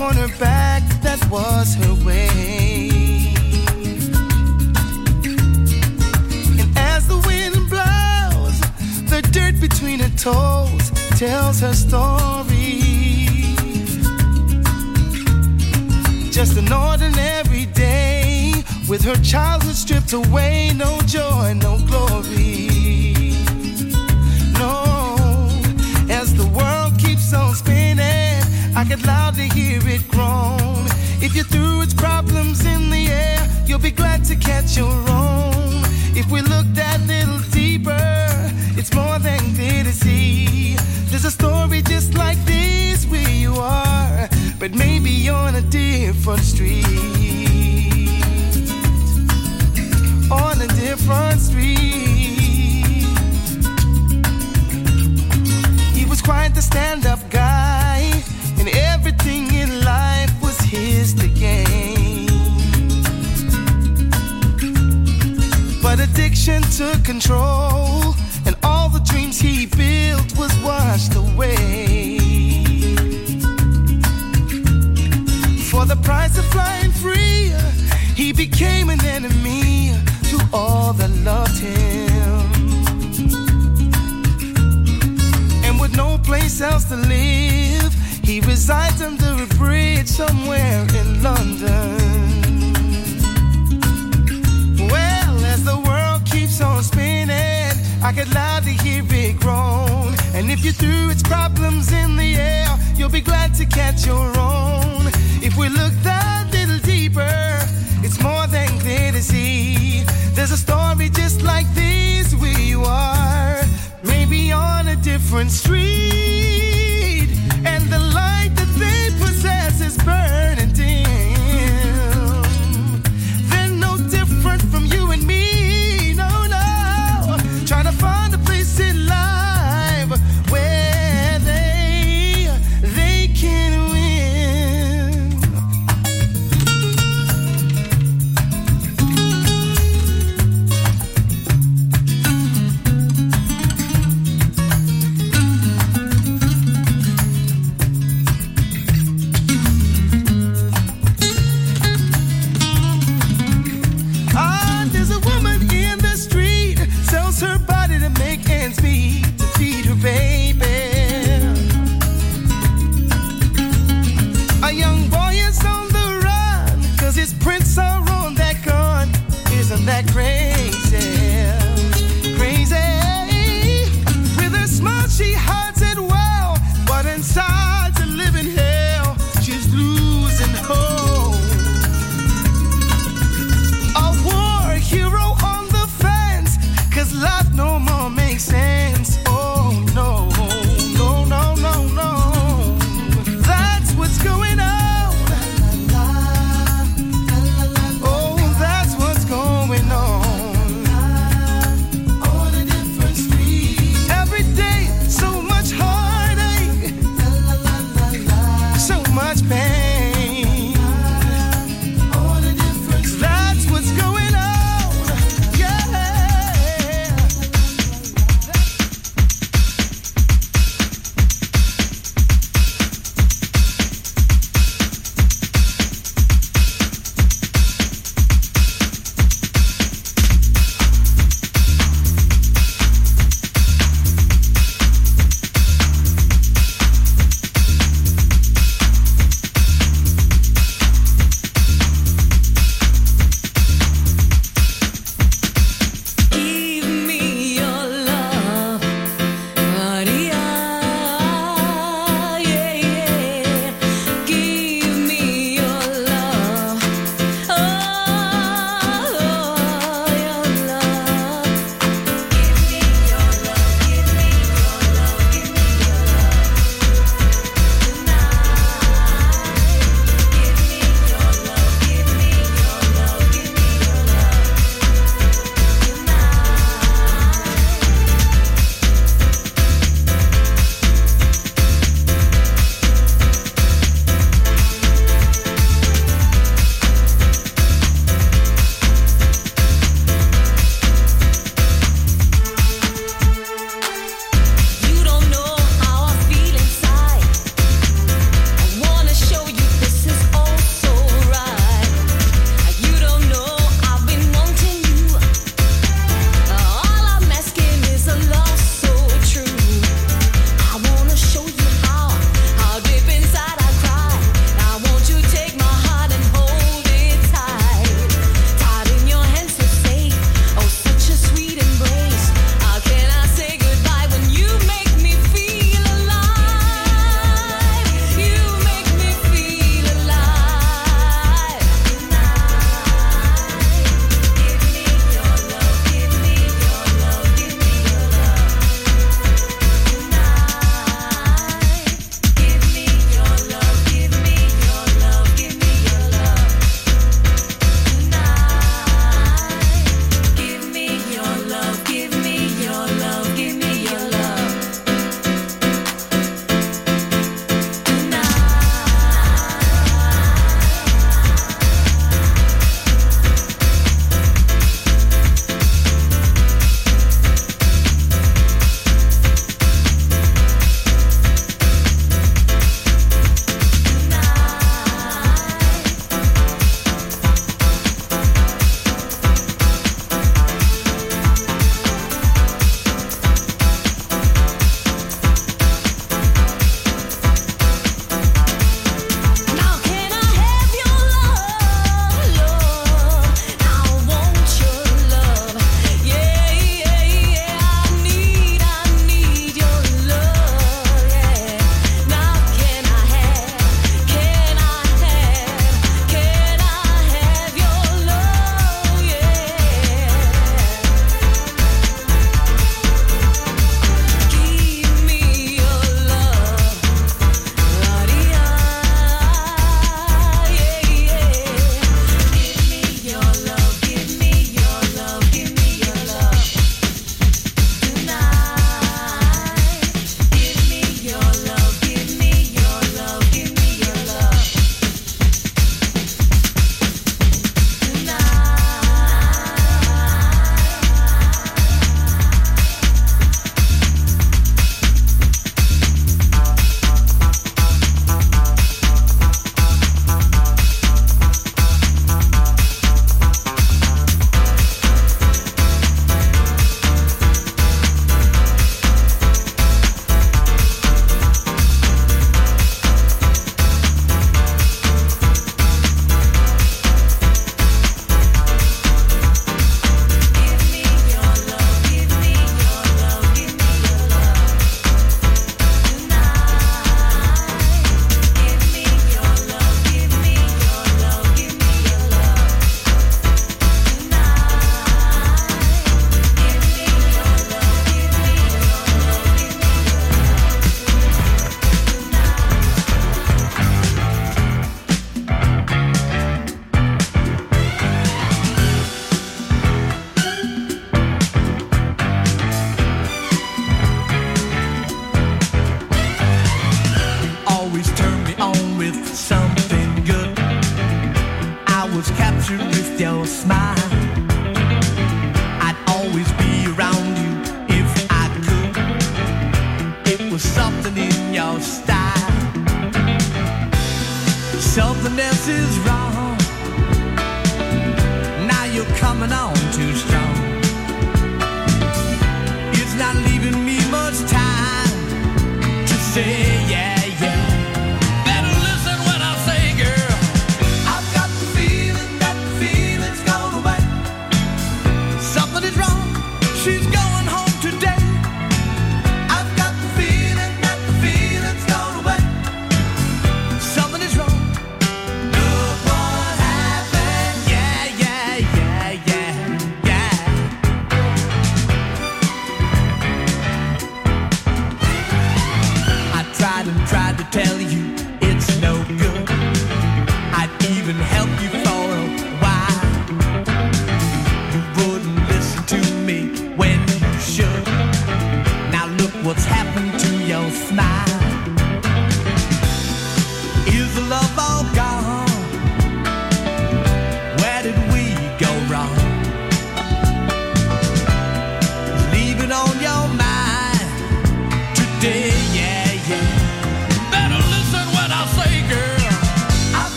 on her back, that was her way. And as the wind blows, the dirt between her toes tells her story. Just an ordinary day with her childhood stripped away, no joy, no glory. No, as the world keeps on spinning I could loudly hear it groan. If you threw its problems in the air, you'll be glad to catch your own. If we look that little deeper, it's more than clear to see. There's a story just like this where you are, but maybe on a different street. On a different street. He was quite the stand up guy control, and all the dreams he built was washed away. For the price of flying free, he became an enemy to all that loved him. And with no place else to live, he resides under a bridge somewhere in London. I could loudly hear it groan. And if you threw its problems in the air, you'll be glad to catch your own. If we look that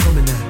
coming at.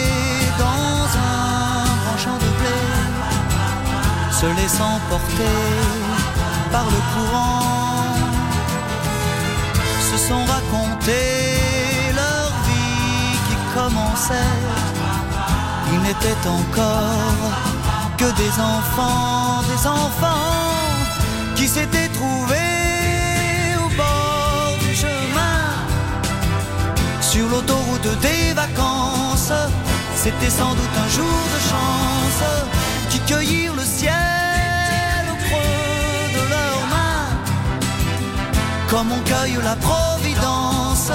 se laissant porter par le courant, se sont raconté leur vie qui commençait. Ils n'étaient encore que des enfants, des enfants qui s'étaient trouvés au bord du chemin, sur l'autoroute des vacances. C'était sans doute un jour de chance qui cueillirent le comme on cueille la providence,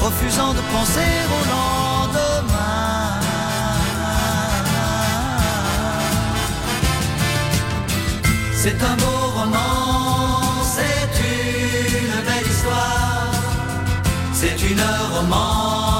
refusant de penser au lendemain. C'est un beau roman, c'est une belle histoire, c'est une romance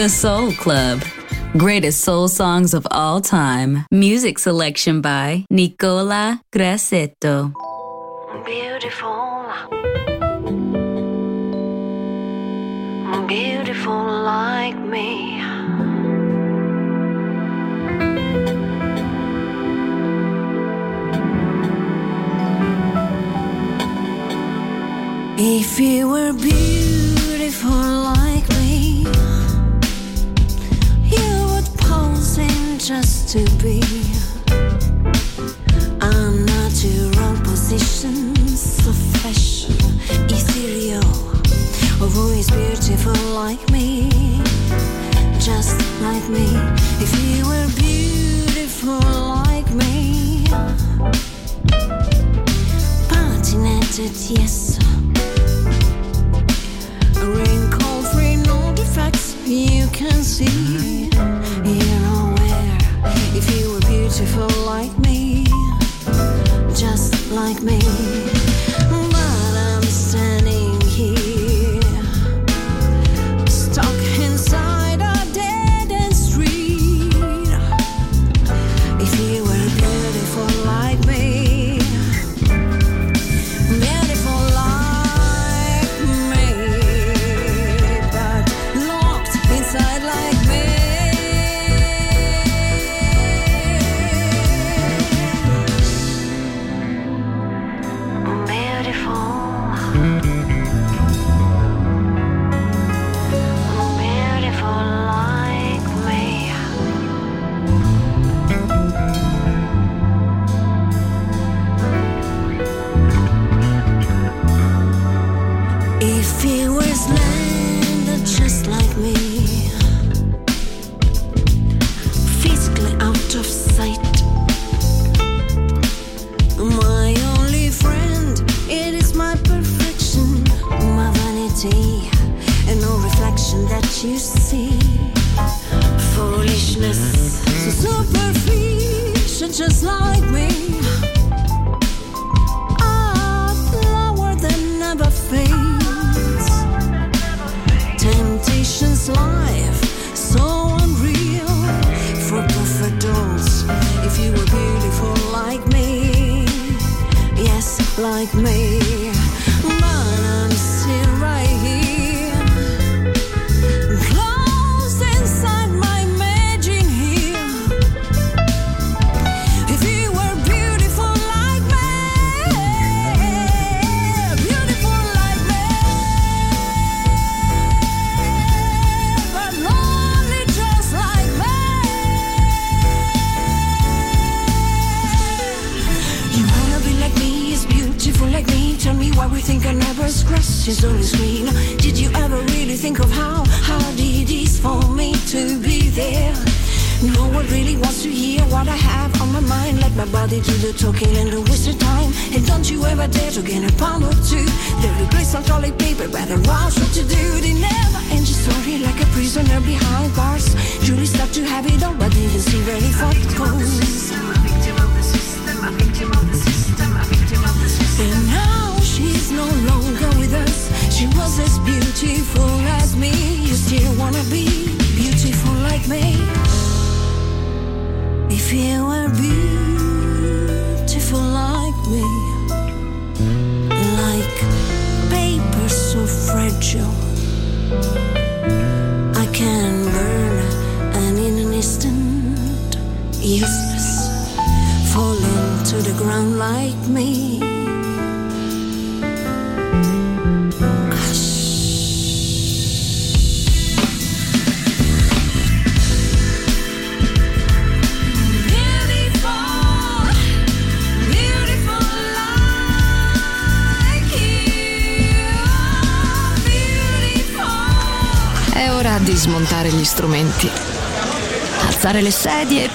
The Soul Club. Greatest soul songs of all time. Music selection by Nicola Grassetto. Beautiful. Beautiful like me. If you were beautiful like just to be unnatural position, so fashion, ethereal. a voice beautiful like me? Just like me. If you were beautiful like me, patinated, yes. Wrinkle free, no defects you can see.